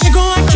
Chegou a